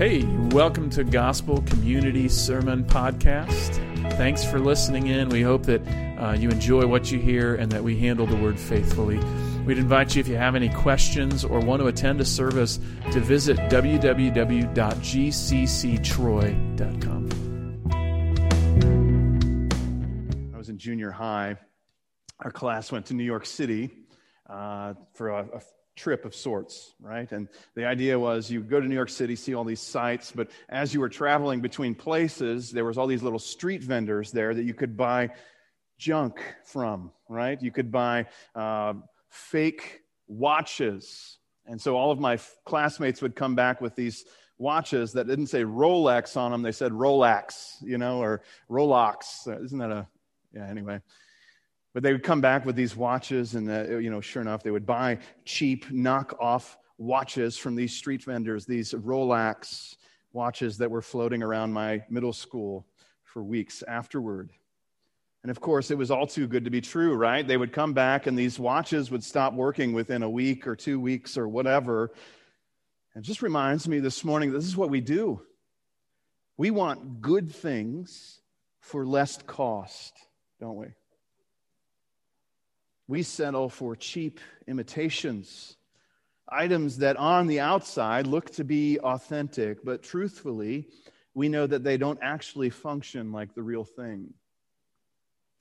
Hey, welcome to Gospel Community Sermon Podcast. Thanks for listening in. We hope that uh, you enjoy what you hear and that we handle the word faithfully. We'd invite you, if you have any questions or want to attend a service, to visit www.gcctroy.com. I was in junior high. Our class went to New York City uh, for a, a trip of sorts, right? And the idea was you go to New York City, see all these sites, but as you were traveling between places, there was all these little street vendors there that you could buy junk from, right? You could buy uh, fake watches. And so all of my f- classmates would come back with these watches that didn't say Rolex on them, they said Rolex, you know, or Rolex. Isn't that a, yeah, anyway. But they would come back with these watches, and uh, you know, sure enough, they would buy cheap knock-off watches from these street vendors, these Rolex watches that were floating around my middle school for weeks afterward. And of course, it was all too good to be true, right? They would come back, and these watches would stop working within a week or two weeks or whatever. It just reminds me this morning this is what we do. We want good things for less cost, don't we? We settle for cheap imitations, items that on the outside look to be authentic, but truthfully, we know that they don't actually function like the real thing.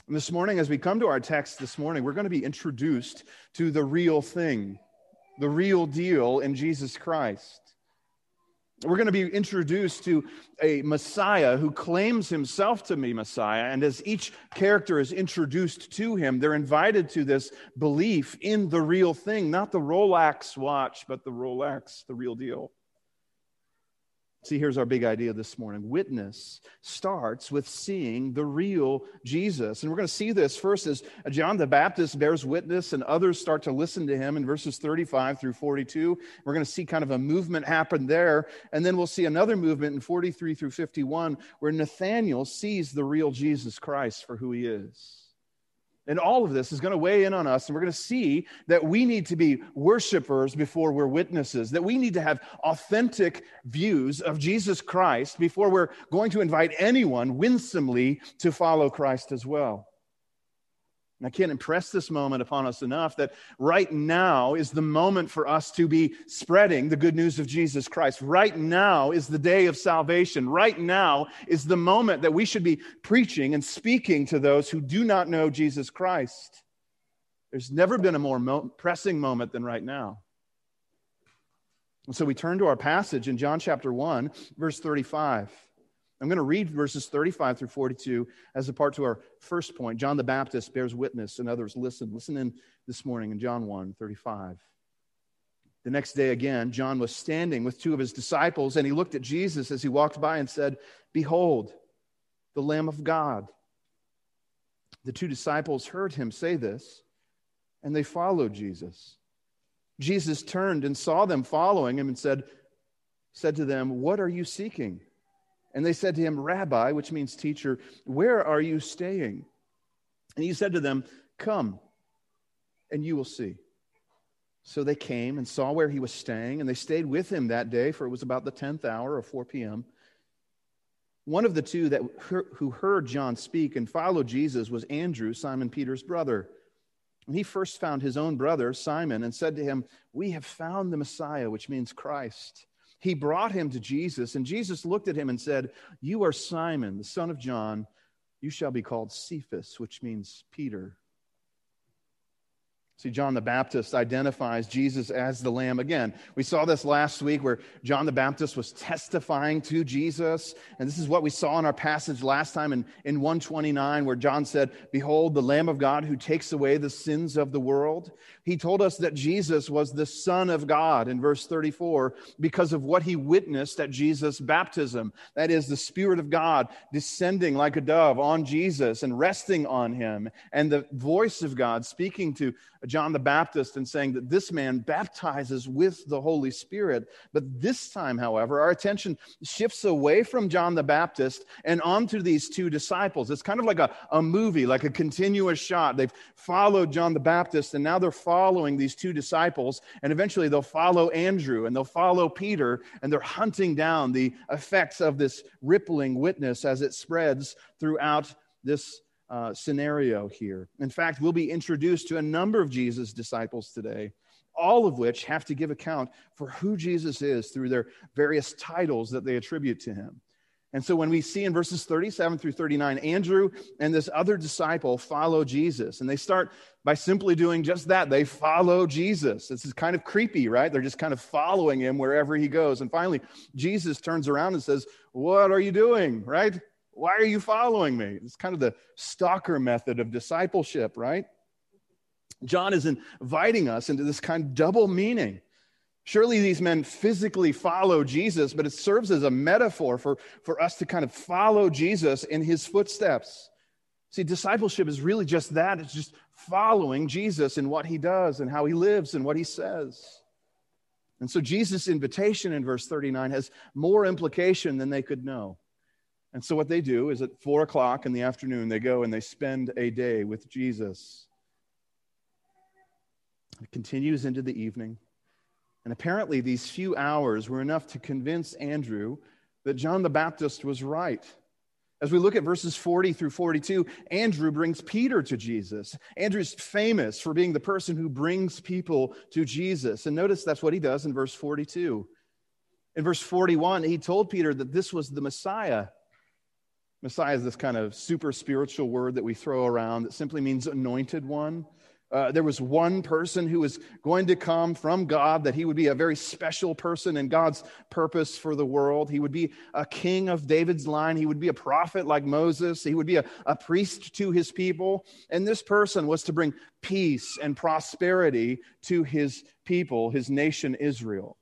And this morning, as we come to our text this morning, we're going to be introduced to the real thing, the real deal in Jesus Christ. We're going to be introduced to a Messiah who claims himself to be Messiah. And as each character is introduced to him, they're invited to this belief in the real thing, not the Rolex watch, but the Rolex, the real deal. See, here's our big idea this morning. Witness starts with seeing the real Jesus. And we're going to see this first as John the Baptist bears witness and others start to listen to him in verses 35 through 42. We're going to see kind of a movement happen there. And then we'll see another movement in 43 through 51 where Nathanael sees the real Jesus Christ for who he is. And all of this is going to weigh in on us, and we're going to see that we need to be worshipers before we're witnesses, that we need to have authentic views of Jesus Christ before we're going to invite anyone winsomely to follow Christ as well. And I can't impress this moment upon us enough that right now is the moment for us to be spreading the good news of Jesus Christ. Right now is the day of salvation. Right now is the moment that we should be preaching and speaking to those who do not know Jesus Christ. There's never been a more mo- pressing moment than right now. And so we turn to our passage in John chapter 1, verse 35. I'm going to read verses 35 through 42 as a part to our first point. John the Baptist bears witness, and others listen. Listen in this morning in John 1 35. The next day again, John was standing with two of his disciples, and he looked at Jesus as he walked by and said, Behold, the Lamb of God. The two disciples heard him say this, and they followed Jesus. Jesus turned and saw them following him and said, said to them, What are you seeking? And they said to him, Rabbi, which means teacher, where are you staying? And he said to them, Come, and you will see. So they came and saw where he was staying, and they stayed with him that day, for it was about the 10th hour of 4 p.m. One of the two that who heard John speak and followed Jesus was Andrew, Simon Peter's brother. And he first found his own brother, Simon, and said to him, We have found the Messiah, which means Christ. He brought him to Jesus, and Jesus looked at him and said, You are Simon, the son of John. You shall be called Cephas, which means Peter. See, John the Baptist identifies Jesus as the Lamb again. We saw this last week where John the Baptist was testifying to Jesus. And this is what we saw in our passage last time in, in 129, where John said, Behold, the Lamb of God who takes away the sins of the world. He told us that Jesus was the Son of God in verse 34 because of what he witnessed at Jesus' baptism. That is, the Spirit of God descending like a dove on Jesus and resting on him, and the voice of God speaking to John the Baptist and saying that this man baptizes with the Holy Spirit. But this time, however, our attention shifts away from John the Baptist and onto these two disciples. It's kind of like a, a movie, like a continuous shot. They've followed John the Baptist and now they're following these two disciples. And eventually they'll follow Andrew and they'll follow Peter and they're hunting down the effects of this rippling witness as it spreads throughout this uh, scenario here. In fact, we'll be introduced to a number of Jesus' disciples today, all of which have to give account for who Jesus is through their various titles that they attribute to him. And so when we see in verses 37 through 39, Andrew and this other disciple follow Jesus. And they start by simply doing just that. They follow Jesus. This is kind of creepy, right? They're just kind of following him wherever he goes. And finally, Jesus turns around and says, What are you doing, right? Why are you following me? It's kind of the stalker method of discipleship, right? John is inviting us into this kind of double meaning. Surely these men physically follow Jesus, but it serves as a metaphor for, for us to kind of follow Jesus in his footsteps. See, discipleship is really just that it's just following Jesus in what he does and how he lives and what he says. And so Jesus' invitation in verse 39 has more implication than they could know. And so, what they do is at four o'clock in the afternoon, they go and they spend a day with Jesus. It continues into the evening. And apparently, these few hours were enough to convince Andrew that John the Baptist was right. As we look at verses 40 through 42, Andrew brings Peter to Jesus. Andrew's famous for being the person who brings people to Jesus. And notice that's what he does in verse 42. In verse 41, he told Peter that this was the Messiah. Messiah is this kind of super spiritual word that we throw around that simply means anointed one. Uh, there was one person who was going to come from God, that he would be a very special person in God's purpose for the world. He would be a king of David's line. He would be a prophet like Moses. He would be a, a priest to his people. And this person was to bring peace and prosperity to his people, his nation Israel.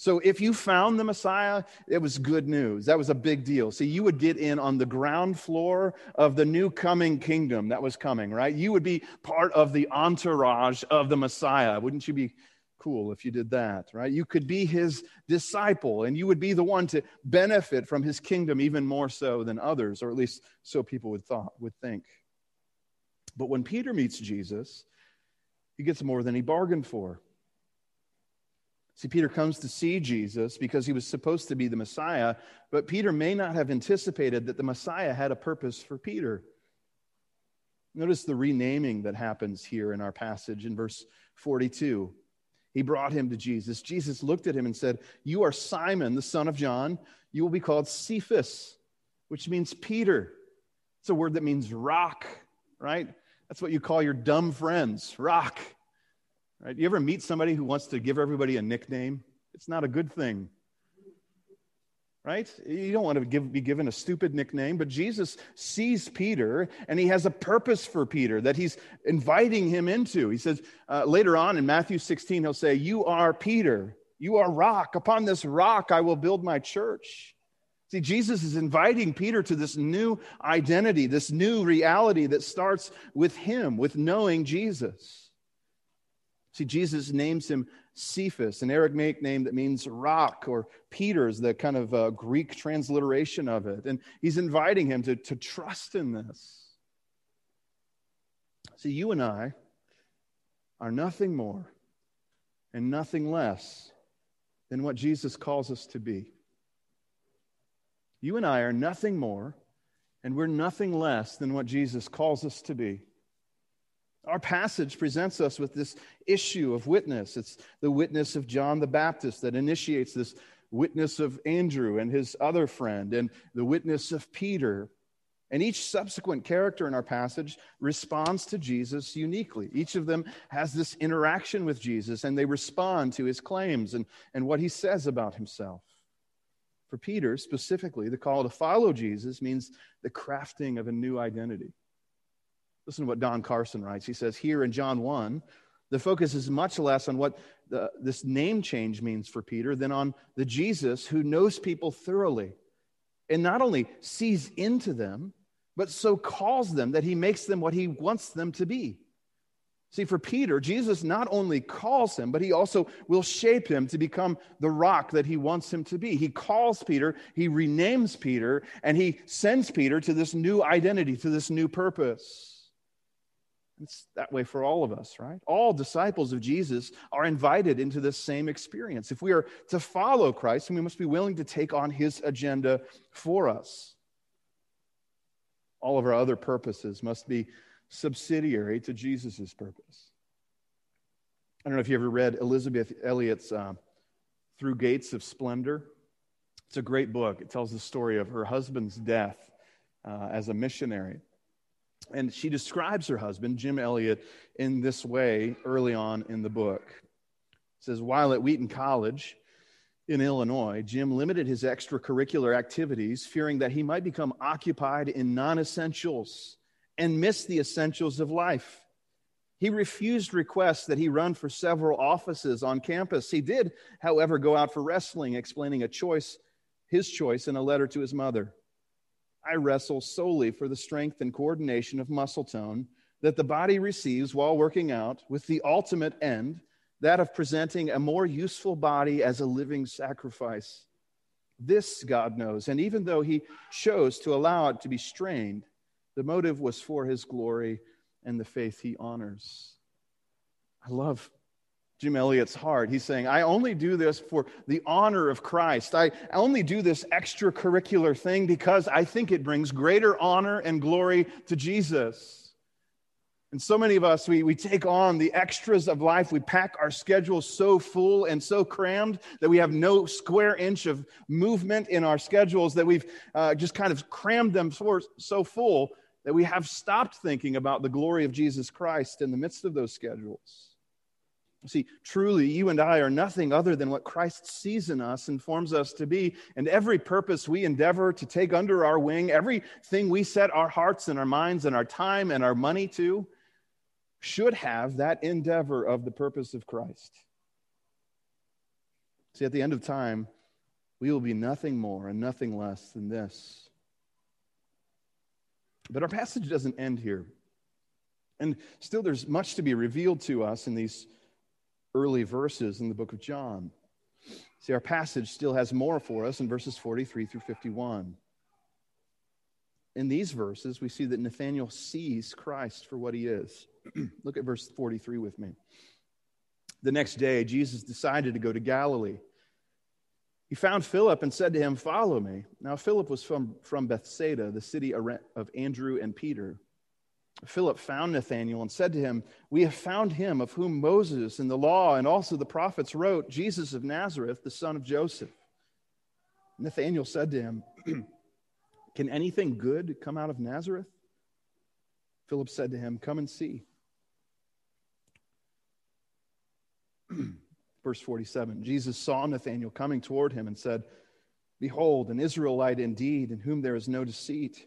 So if you found the Messiah, it was good news. That was a big deal. See, you would get in on the ground floor of the new coming kingdom that was coming, right? You would be part of the entourage of the Messiah. Wouldn't you be cool if you did that, right? You could be his disciple and you would be the one to benefit from his kingdom even more so than others, or at least so people would thought would think. But when Peter meets Jesus, he gets more than he bargained for. See, Peter comes to see Jesus because he was supposed to be the Messiah, but Peter may not have anticipated that the Messiah had a purpose for Peter. Notice the renaming that happens here in our passage in verse 42. He brought him to Jesus. Jesus looked at him and said, You are Simon, the son of John. You will be called Cephas, which means Peter. It's a word that means rock, right? That's what you call your dumb friends, rock. Right? You ever meet somebody who wants to give everybody a nickname? It's not a good thing. Right? You don't want to give, be given a stupid nickname, but Jesus sees Peter and he has a purpose for Peter that he's inviting him into. He says uh, later on in Matthew 16, he'll say, You are Peter. You are rock. Upon this rock I will build my church. See, Jesus is inviting Peter to this new identity, this new reality that starts with him, with knowing Jesus. See, Jesus names him Cephas, an Aramaic name that means rock, or Peter's the kind of uh, Greek transliteration of it. And he's inviting him to, to trust in this. See, you and I are nothing more and nothing less than what Jesus calls us to be. You and I are nothing more and we're nothing less than what Jesus calls us to be. Our passage presents us with this issue of witness. It's the witness of John the Baptist that initiates this witness of Andrew and his other friend, and the witness of Peter. And each subsequent character in our passage responds to Jesus uniquely. Each of them has this interaction with Jesus, and they respond to his claims and, and what he says about himself. For Peter, specifically, the call to follow Jesus means the crafting of a new identity. Listen to what Don Carson writes. He says, Here in John 1, the focus is much less on what the, this name change means for Peter than on the Jesus who knows people thoroughly and not only sees into them, but so calls them that he makes them what he wants them to be. See, for Peter, Jesus not only calls him, but he also will shape him to become the rock that he wants him to be. He calls Peter, he renames Peter, and he sends Peter to this new identity, to this new purpose. It's that way for all of us, right? All disciples of Jesus are invited into this same experience. If we are to follow Christ, we must be willing to take on his agenda for us. All of our other purposes must be subsidiary to Jesus' purpose. I don't know if you ever read Elisabeth Elliot's uh, Through Gates of Splendor. It's a great book. It tells the story of her husband's death uh, as a missionary. And she describes her husband, Jim Elliot, in this way early on in the book. It says, While at Wheaton College in Illinois, Jim limited his extracurricular activities, fearing that he might become occupied in non essentials and miss the essentials of life. He refused requests that he run for several offices on campus. He did, however, go out for wrestling, explaining a choice, his choice, in a letter to his mother. I wrestle solely for the strength and coordination of muscle tone that the body receives while working out, with the ultimate end, that of presenting a more useful body as a living sacrifice. This God knows. And even though he chose to allow it to be strained, the motive was for his glory and the faith he honors. I love Jim Elliot's heart. He's saying, I only do this for the honor of Christ. I only do this extracurricular thing because I think it brings greater honor and glory to Jesus. And so many of us, we, we take on the extras of life. We pack our schedules so full and so crammed that we have no square inch of movement in our schedules, that we've uh, just kind of crammed them so full that we have stopped thinking about the glory of Jesus Christ in the midst of those schedules. See, truly, you and I are nothing other than what Christ sees in us and forms us to be. And every purpose we endeavor to take under our wing, everything we set our hearts and our minds and our time and our money to, should have that endeavor of the purpose of Christ. See, at the end of time, we will be nothing more and nothing less than this. But our passage doesn't end here. And still, there's much to be revealed to us in these early verses in the book of John. See, our passage still has more for us in verses 43 through 51. In these verses, we see that Nathanael sees Christ for what he is. Look at verse 43 with me. The next day, Jesus decided to go to Galilee. He found Philip and said to him, Follow me. Now, Philip was from, from Bethsaida, the city of Andrew and Peter. Philip found Nathanael and said to him, We have found him of whom Moses and the law and also the prophets wrote, Jesus of Nazareth, the son of Joseph. Nathanael said to him, Can anything good come out of Nazareth? Philip said to him, Come and see. Verse 47 Jesus saw Nathanael coming toward him and said, Behold, an Israelite indeed, in whom there is no deceit.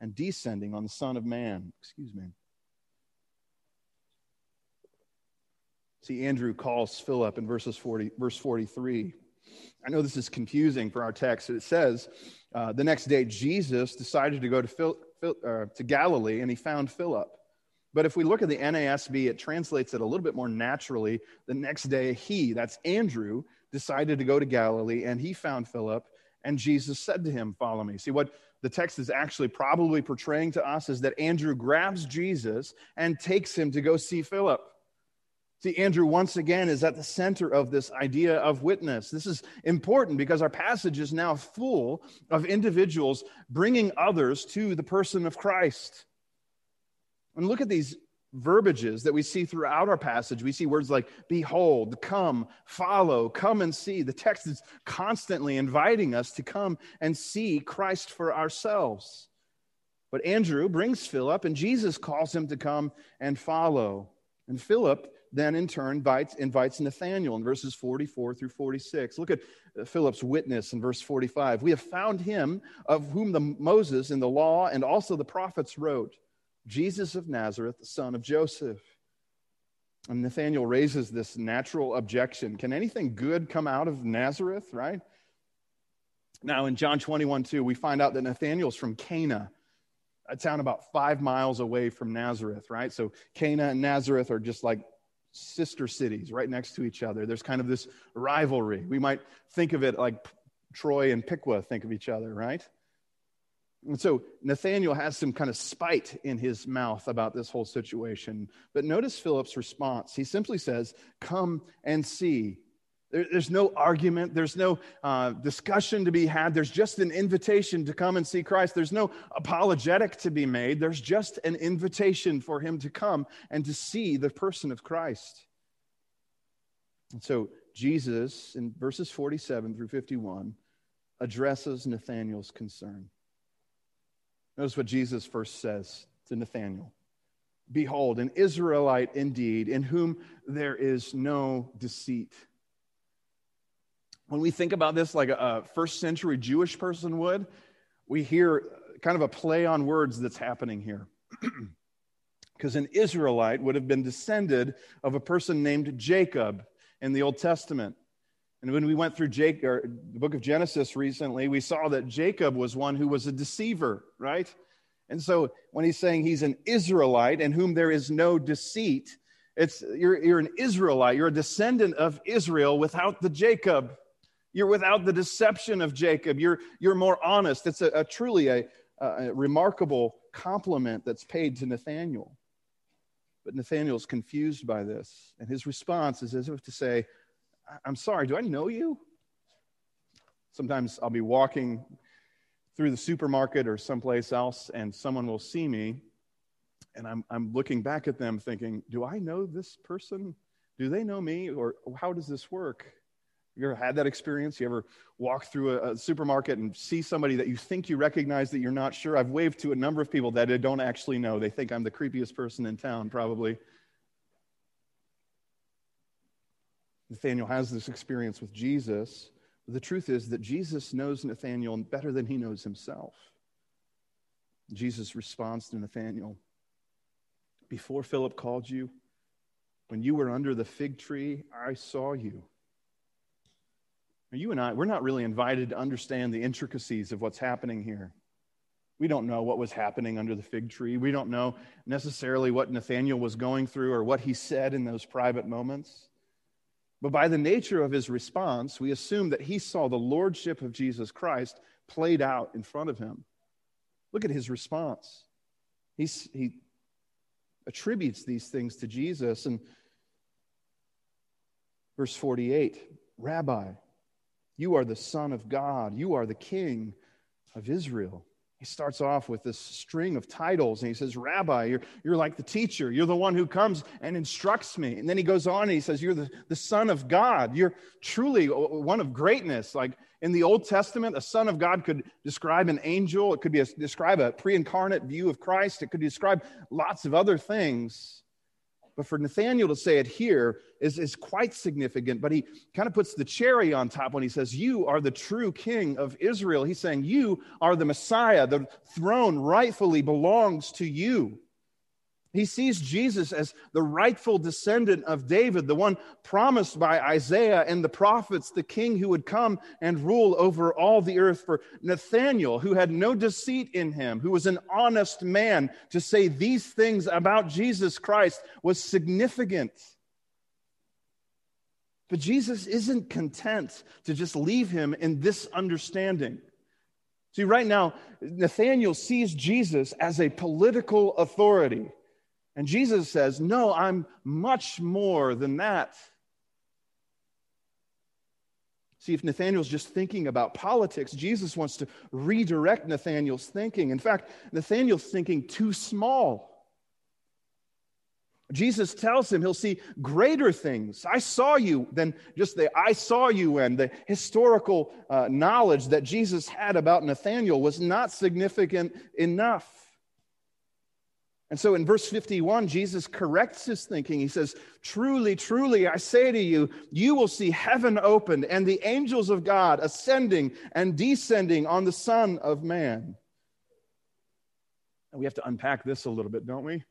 and descending on the Son of Man. Excuse me. See, Andrew calls Philip in verses 40, verse 43. I know this is confusing for our text. It says, uh, the next day, Jesus decided to go to, Phil, Phil, uh, to Galilee and he found Philip. But if we look at the NASB, it translates it a little bit more naturally. The next day, he, that's Andrew, decided to go to Galilee and he found Philip and Jesus said to him, Follow me. See, what the text is actually probably portraying to us is that Andrew grabs Jesus and takes him to go see Philip. See, Andrew once again is at the center of this idea of witness. This is important because our passage is now full of individuals bringing others to the person of Christ. And look at these verbiages that we see throughout our passage. We see words like behold, come, follow, come and see. The text is constantly inviting us to come and see Christ for ourselves. But Andrew brings Philip, and Jesus calls him to come and follow. And Philip then, in turn, invites, invites Nathanael in verses 44 through 46. Look at uh, Philip's witness in verse 45. We have found him of whom the Moses in the law and also the prophets wrote, Jesus of Nazareth, son of Joseph. And Nathanael raises this natural objection Can anything good come out of Nazareth, right? Now, in John 21 2, we find out that Nathanael's from Cana, a town about five miles away from Nazareth, right? So Cana and Nazareth are just like sister cities right next to each other. There's kind of this rivalry. We might think of it like Troy and Piqua think of each other, right? And so Nathanael has some kind of spite in his mouth about this whole situation. But notice Philip's response. He simply says, Come and see. there's no argument, there's no uh, discussion to be had. There's just an invitation to come and see Christ. There's no apologetic to be made. There's just an invitation for him to come and to see the person of Christ. And so Jesus, in verses 47 through 51, addresses Nathanael's concern. Notice what Jesus first says to Nathanael Behold, an Israelite indeed, in whom there is no deceit. When we think about this like a, first century Jewish person would, we hear kind of a play on words that's happening here. Because an Israelite would have been descended of a person named Jacob in the Old Testament. And when we went through Jake, the book of Genesis recently, we saw that Jacob was one who was a deceiver, right? And so when he's saying he's an Israelite in whom there is no deceit, it's you're, you're an Israelite, you're a descendant of Israel without the Jacob. You're without the deception of Jacob. You're, you're more honest. It's a, a truly a, a remarkable compliment that's paid to Nathanael. But Nathanael's confused by this, and his response is as if to say, I'm sorry, do I know you? Sometimes I'll be walking through the supermarket or someplace else, and someone will see me, and I'm, I'm looking back at them thinking, Do I know this person? Do they know me? Or how does this work? You ever had that experience? You ever walk through a, a, supermarket and see somebody that you think you recognize that you're not sure? I've waved to a number of people that I don't actually know. They think I'm the creepiest person in town, probably. Nathanael has this experience with Jesus. The truth is that Jesus knows Nathanael better than he knows himself. Jesus responds to Nathanael Before Philip called you, when you were under the fig tree, I saw you. Now, you and I, we're not really invited to understand the intricacies of what's happening here. We don't know what was happening under the fig tree. We don't know necessarily what Nathanael was going through or what he said in those private moments. But by the nature of his response, we assume that he saw the lordship of Jesus Christ played out in front of him. Look at his response. He's, he attributes these things to Jesus. And verse 48 Rabbi, you are the Son of God, you are the King of Israel. He starts off with this string of titles and he says, Rabbi, you're, you're like the teacher. You're the one who comes and instructs me. And then he goes on and he says, You're the, the Son of God. You're truly one of greatness. Like in the Old Testament, a Son of God could describe an angel, it could be a, describe a pre incarnate view of Christ, it could describe lots of other things. But for Nathanael to say it here is, is quite significant. But he kind of puts the cherry on top when he says, You are the true king of Israel. He's saying, You are the Messiah. The throne rightfully belongs to you. He sees Jesus as the rightful descendant of David, the one promised by Isaiah and the prophets, the king who would come and rule over all the earth. For Nathanael, who had no deceit in him, who was an honest man, to say these things about Jesus Christ was significant. But Jesus isn't content to just leave him in this understanding. See, right now, Nathanael sees Jesus as a political authority. And Jesus says, No, I'm much more than that. See, if Nathanael's just thinking about politics, Jesus wants to redirect Nathanael's thinking. In fact, Nathanael's thinking too small. Jesus tells him he'll see greater things. I saw you than just the I saw you and the historical uh, knowledge that Jesus had about Nathanael was not significant enough. And so in verse 51, Jesus corrects his thinking. He says, Truly, truly, I say to you, you will see heaven opened and the angels of God ascending and descending on the Son of Man. And we have to unpack this a little bit, don't we?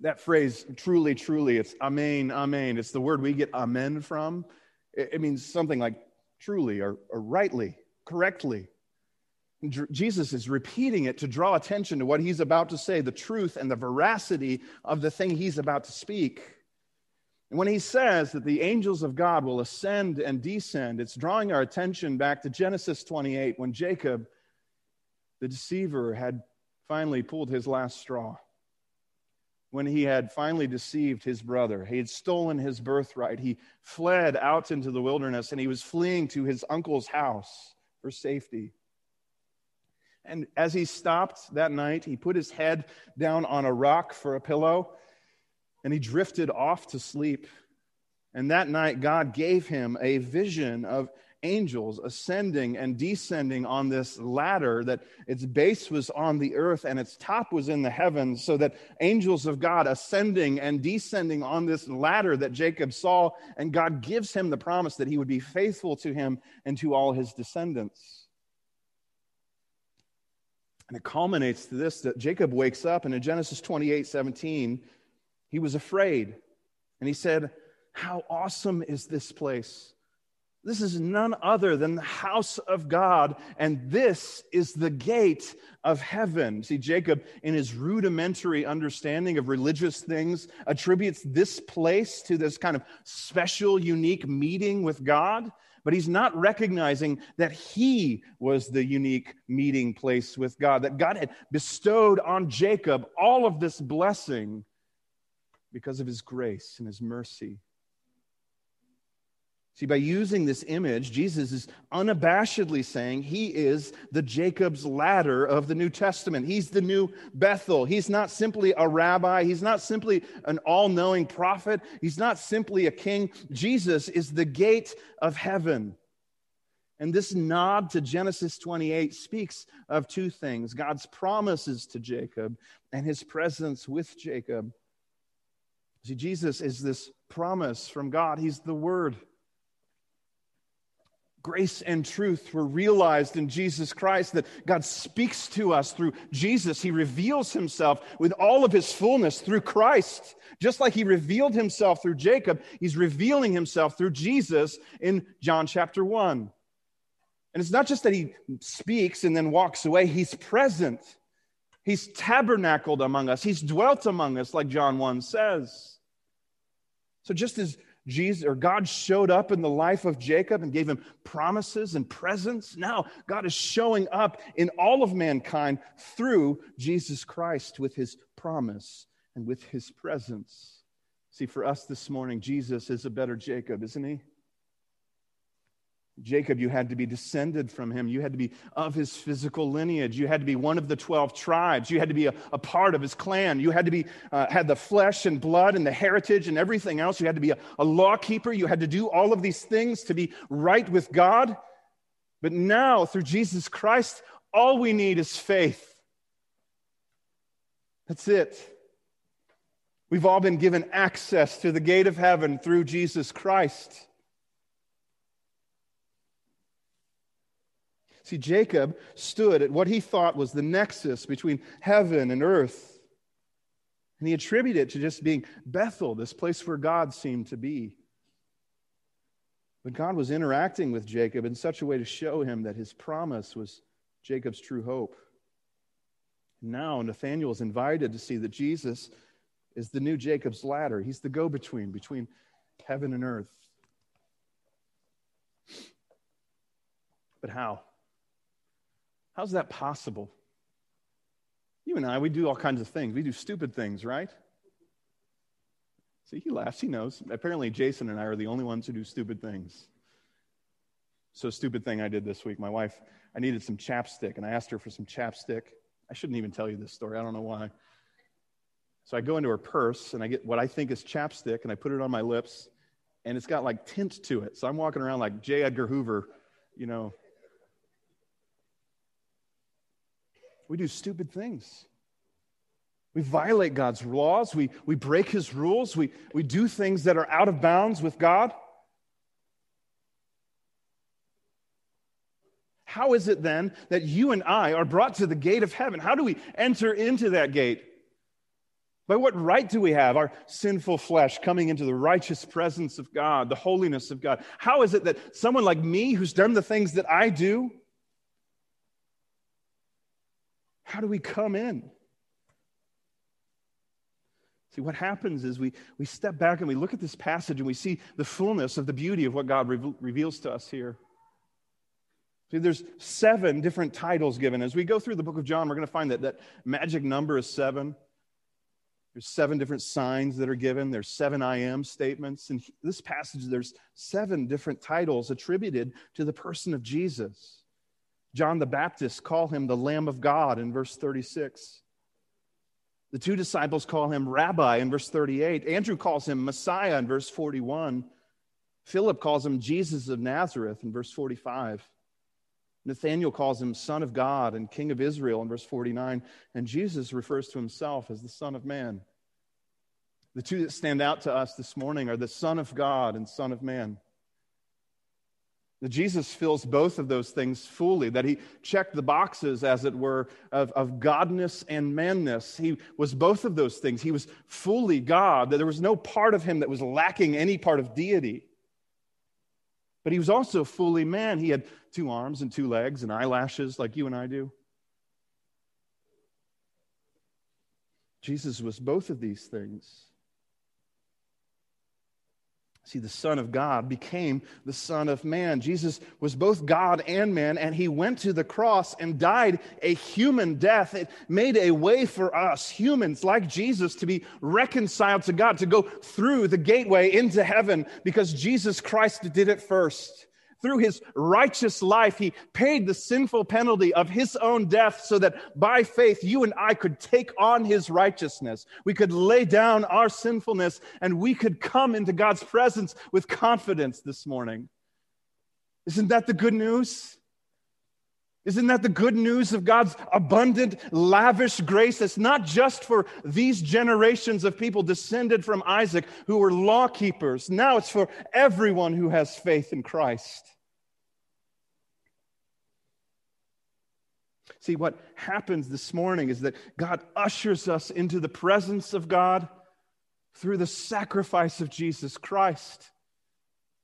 That phrase, truly, truly, it's amen, amen. It's the word we get amen from. It, means something like truly or, or rightly, correctly. Jesus is repeating it to draw attention to what he's about to say, the truth and the veracity of the thing he's about to speak. And when he says that the angels of God will ascend and descend, it's drawing our attention back to Genesis 28 when Jacob, the deceiver, had finally pulled his last straw. When he had finally deceived his brother, he had stolen his birthright. He fled out into the wilderness and he was fleeing to his uncle's house for safety. And as he stopped that night, he put his head down on a rock for a pillow and he drifted off to sleep. And that night, God gave him a vision of angels ascending and descending on this ladder that its base was on the earth and its top was in the heavens, so that angels of God ascending and descending on this ladder that Jacob saw. And God gives him the promise that he would be faithful to him and to all his descendants. And it culminates to this that Jacob wakes up, and in Genesis 28 17, he was afraid. And he said, How awesome is this place! This is none other than the house of God, and this is the gate of heaven. See, Jacob, in his rudimentary understanding of religious things, attributes this place to this kind of special, unique meeting with God but he's not recognizing that he was the unique meeting place with God, that God had bestowed on Jacob all of this blessing because of his grace and his mercy. See, by using this image, Jesus is unabashedly saying he is the Jacob's ladder of the New Testament. He's the new Bethel. He's not simply a rabbi. He's not simply an all knowing prophet. He's not simply a king. Jesus is the gate of heaven. And this nod to Genesis 28 speaks of two things God's promises to Jacob and his presence with Jacob. See, Jesus is this promise from God, He's the Word grace and truth were realized in Jesus Christ, that God speaks to us through Jesus. He reveals himself with all of his fullness through Christ. Just like he revealed himself through Jacob, he's revealing himself through Jesus in John chapter 1. And it's not just that he speaks and then walks away, he's present. He's tabernacled among us, he's dwelt among us, like John 1 says. So just as Jesus or God showed up in the life of Jacob and gave him promises and presents. Now, God is showing up in all of mankind through Jesus Christ with his promise and with his presence. See, for us this morning, Jesus is a better Jacob, isn't he? Jacob, you had to be descended from him. You had to be of his physical lineage. You had to be one of the 12 tribes. You had to be a, a part of his clan. You had to be, uh, had the flesh and blood and the heritage and everything else. You had to be a, a law keeper. You had to do all of these things to be right with God. But now, through Jesus Christ, all we need is faith. That's it. We've all been given access to the gate of heaven through Jesus Christ. See, Jacob stood at what he thought was the nexus between heaven and earth. And he attributed it to just being Bethel, this place where God seemed to be. But God was interacting with Jacob in such a way to show him that his promise was Jacob's true hope. Now, Nathanael is invited to see that Jesus is the new Jacob's ladder. He's the go between between heaven and earth. But how? How's that possible? You and I, we do all kinds of things. We do stupid things, right? See, he laughs. He knows. Apparently, Jason and I are the only ones who do stupid things. So, stupid thing I did this week. My wife, I needed some chapstick, and I asked her for some chapstick. I shouldn't even tell you this story. I don't know why. So, I go into her purse, and I get what I think is chapstick, and I put it on my lips, and it's got like tint to it. So, I'm walking around like J. Edgar Hoover, you know, We do stupid things. We violate God's laws. We, we break his rules. We, we do things that are out of bounds with God. How is it then that you and I are brought to the gate of heaven? How do we enter into that gate? By what right do we have our sinful flesh coming into the righteous presence of God, the holiness of God? How is it that someone like me, who's done the things that I do, how do we come in? See, what happens is we, we step back and we look at this passage and we see the fullness of the beauty of what God re- reveals to us here. See, there's seven different titles given. As we go through the book of John, we're going to find that that magic number is seven. There's seven different signs that are given. There's seven I am statements. In this passage, there's seven different titles attributed to the person of Jesus. John the Baptist call him the Lamb of God in verse 36. The two disciples call him Rabbi in verse 38. Andrew calls him Messiah in verse 41. Philip calls him Jesus of Nazareth in verse 45. Nathanael calls him Son of God and King of Israel in verse 49, and Jesus refers to himself as the Son of Man. The two that stand out to us this morning are the Son of God and Son of Man. That Jesus fills both of those things fully, that he checked the boxes, as it were, of, of godness and manness. He was both of those things. He was fully God, that there was no part of him that was lacking any part of deity. But he was also fully man. He had two arms and two legs and eyelashes like you and I do. Jesus was both of these things. See, the Son of God became the Son of Man. Jesus was both God and man, and he went to the cross and died a human death. It made a way for us, humans like Jesus, to be reconciled to God, to go through the gateway into heaven because Jesus Christ did it first through his righteous life, he paid the sinful penalty of his own death so that by faith you and I could take on his righteousness. We could lay down our sinfulness and we could come into God's presence with confidence this morning. Isn't that the good news? Isn't that the good news of God's abundant, lavish grace? It's not just for these generations of people descended from Isaac who were law keepers. Now it's for everyone who has faith in Christ. See, what happens this morning is that God ushers us into the presence of God through the sacrifice of Jesus Christ.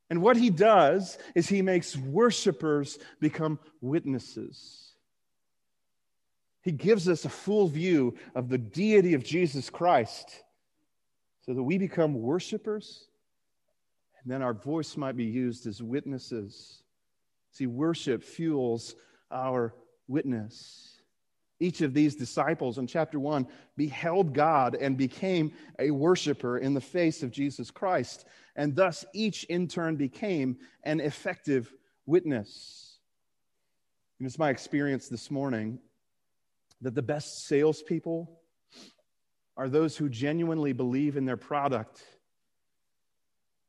And what he does is he makes worshipers become witnesses. He gives us a full view of the deity of Jesus Christ so that we become worshipers and then our voice might be used as witnesses. See, worship fuels our witness. Each of these disciples in chapter 1 beheld God and became a worshiper in the face of Jesus Christ. And thus each in turn became an effective witness. And it's my experience this morning that the best salespeople are those who genuinely believe in their product.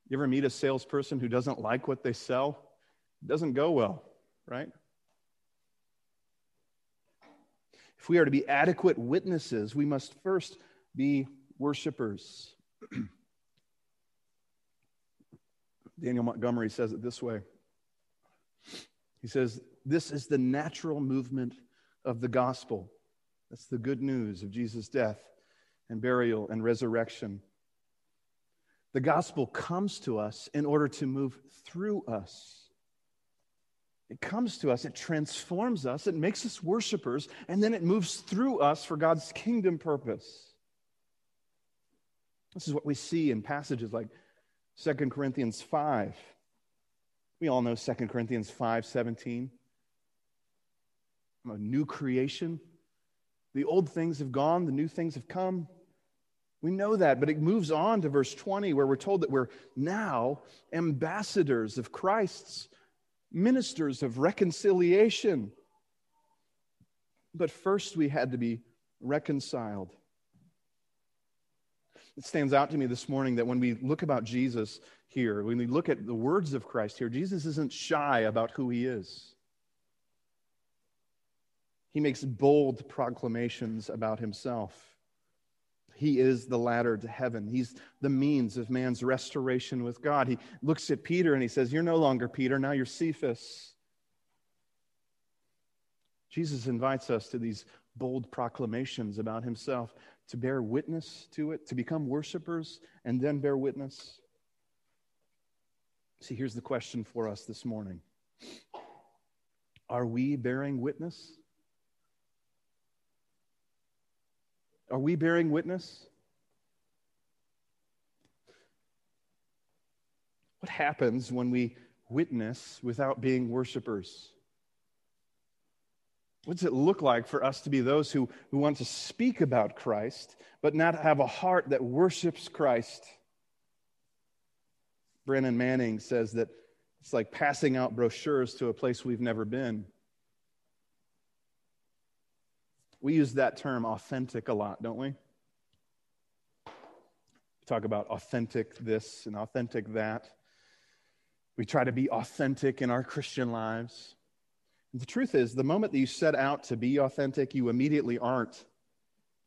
You ever meet a salesperson who doesn't like what they sell? It doesn't go well, right? If we are to be adequate witnesses, we must first be worshipers. Daniel Montgomery says it this way He says, This is the natural movement of the gospel. That's the good news of Jesus' death and burial and resurrection. The gospel comes to us in order to move through us. It comes to us, it transforms us, it makes us worshipers, and then it moves through us for God's kingdom purpose. This is what we see in passages like 2 Corinthians 5. We all know 2 Corinthians 5 17. I'm a new creation. The old things have gone, the new things have come. We know that, but it moves on to verse 20 where we're told that we're now ambassadors of Christ's ministers of reconciliation. But first, we had to be reconciled. It stands out to me this morning that when we look about Jesus here, when we look at the words of Christ here, Jesus isn't shy about who he is. He makes bold proclamations about himself. He is the ladder to heaven. He's the means of man's restoration with God. He looks at Peter and he says, You're no longer Peter, now you're Cephas. Jesus invites us to these bold proclamations about himself to bear witness to it, to become worshipers, and then bear witness. See, here's the question for us this morning Are we bearing witness? Are we bearing witness? What happens when we witness without being worshipers? What does it look like for us to be those who, who want to speak about Christ, but not have a heart that worships Christ? Brennan Manning says that it's like passing out brochures to a place we've never been. We use that term authentic a lot, don't we? We talk about authentic this and authentic that. We try to be authentic in our Christian lives. The truth is, the moment that you set out to be authentic, you immediately aren't.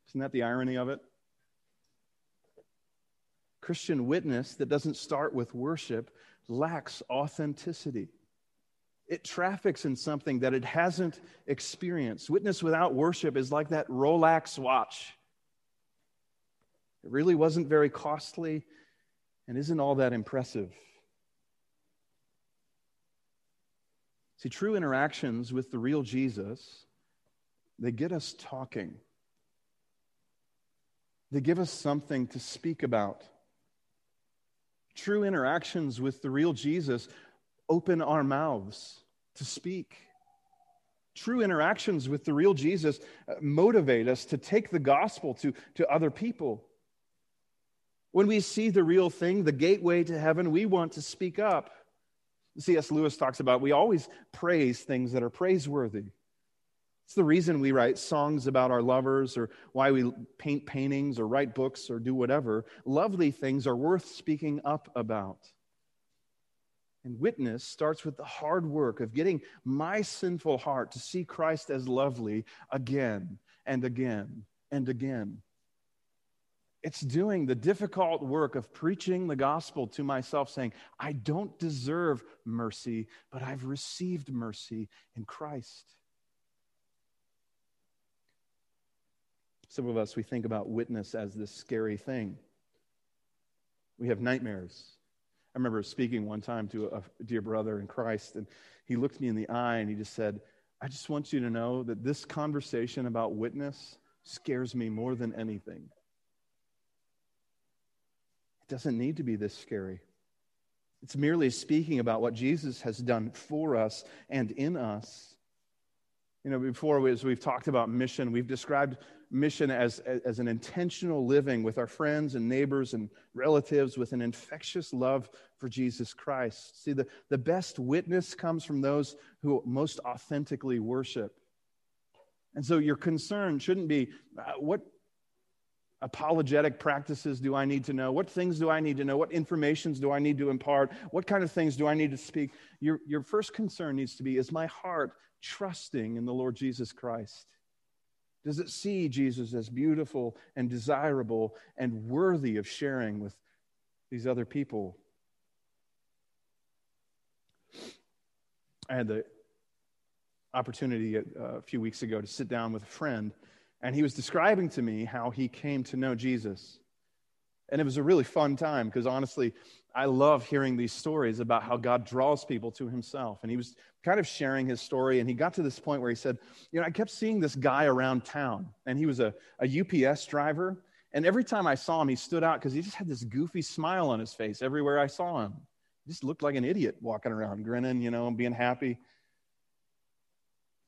Isn't that the irony of it? Christian witness that doesn't start with worship lacks authenticity. It traffics in something that it hasn't experienced. Witness without worship is like that Rolex watch. It really wasn't very costly and isn't all that impressive. See, true interactions with the real Jesus, they get us talking. They give us something to speak about. True interactions with the real Jesus open our mouths to speak. True interactions with the real Jesus uh, motivate us to take the gospel to, to other people. When we see the real thing, the gateway to heaven, we want to speak up. C.S. Lewis talks about we always praise things that are praiseworthy. It's the reason we write songs about our lovers or why we paint paintings or write books or do whatever. Lovely things are worth speaking up about. And witness starts with the hard work of getting my sinful heart to see Christ as lovely again and again and again. It's doing the difficult work of preaching the gospel to myself, saying, I don't deserve mercy, but I've received mercy in Christ. Some of us, we think about witness as this scary thing. We have nightmares. I remember speaking one time to a dear brother in Christ, and he looked me in the eye and he just said, I just want you to know that this conversation about witness scares me more than anything It doesn't need to be this scary. It's merely speaking about what Jesus has done for us and in us. You know, before, as we've talked about mission, we've described mission as, as an intentional living with our friends and neighbors and relatives with an infectious love for Jesus Christ. See, the, the best witness comes from those who most authentically worship. And so your concern shouldn't be uh, what, apologetic practices do I need to know? What things do I need to know? What informations do I need to impart? What kind of things do I need to speak? Your, your first concern needs to be is my heart trusting in the Lord Jesus Christ? Does it see Jesus as beautiful and desirable and worthy of sharing with these other people? I had the opportunity a, few weeks ago to sit down with a friend and he was describing to me how he came to know Jesus. And it was a really fun time because honestly, I love hearing these stories about how God draws people to himself. And he was kind of sharing his story. And he got to this point where he said, You know, I kept seeing this guy around town, and he was a, a UPS driver. And every time I saw him, he stood out because he just had this goofy smile on his face everywhere I saw him. He just looked like an idiot walking around, grinning, you know, and being happy.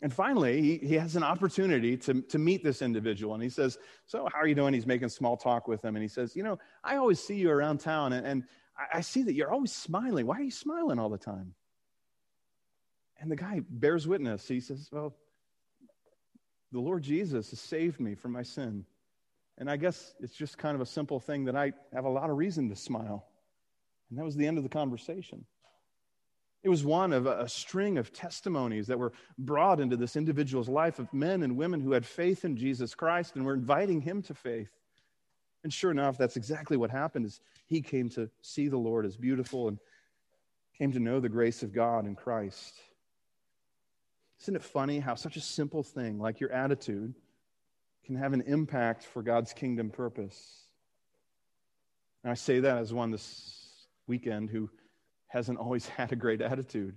And finally, he, he has an opportunity to, to meet this individual. And he says, So, how are you doing? He's making small talk with him. And he says, You know, I always see you around town, and, and I, I see that you're always smiling. Why are you smiling all the time? And the guy bears witness. He says, Well, the Lord Jesus has saved me from my sin. And I guess it's just kind of a simple thing that I have a lot of reason to smile. And that was the end of the conversation. It was one of a, string of testimonies that were brought into this individual's life of men and women who had faith in Jesus Christ and were inviting him to faith. And sure enough, that's exactly what happened is he came to see the Lord as beautiful and came to know the grace of God in Christ. Isn't it funny how such a simple thing like your attitude can have an impact for God's kingdom purpose? And I say that as one this weekend who hasn't always had a great attitude.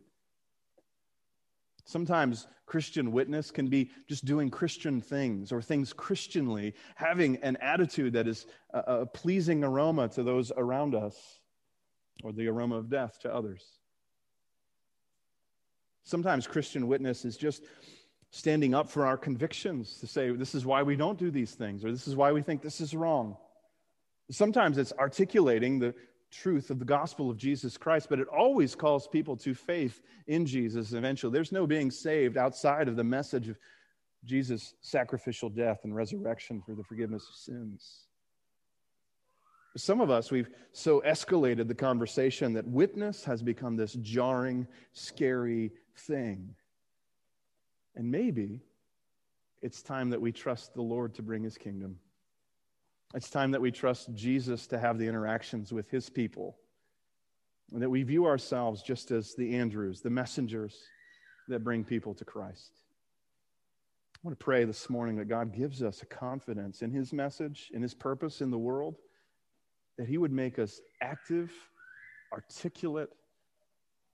Sometimes Christian witness can be just doing Christian things or things Christianly, having an attitude that is a, a, pleasing aroma to those around us or the aroma of death to others. Sometimes Christian witness is just standing up for our convictions to say, this is why we don't do these things or this is why we think this is wrong. Sometimes it's articulating the truth of the gospel of Jesus Christ, but it always calls people to faith in Jesus eventually. There's no being saved outside of the message of Jesus' sacrificial death and resurrection for the forgiveness of sins. Some of us, we've so escalated the conversation that witness has become this jarring, scary thing. And maybe it's time that we trust the Lord to bring his kingdom. It's time that we trust Jesus to have the interactions with his people. And that we view ourselves just as the Andrews, the messengers that bring people to Christ. I want to pray this morning that God gives us a confidence in his message, in his purpose in the world, that he would make us active, articulate,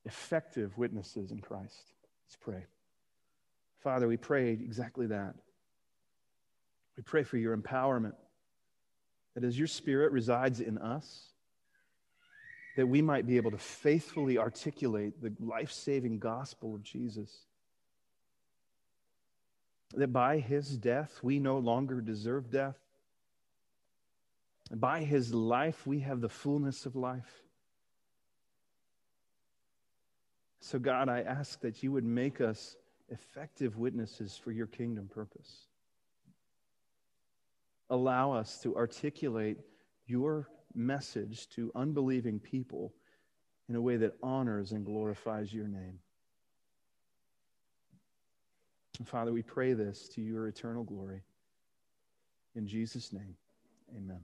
effective witnesses in Christ. Let's pray. Father, we pray exactly that. We pray for your empowerment that as your spirit resides in us, that we might be able to faithfully articulate the life saving gospel of Jesus. That by his death, we no longer deserve death. By his life, we have the fullness of life. So, God, I ask that you would make us effective witnesses for your kingdom purpose allow us to articulate your message to unbelieving people in a way that honors and glorifies your name. And Father, we pray this to your eternal glory. In Jesus' name, amen.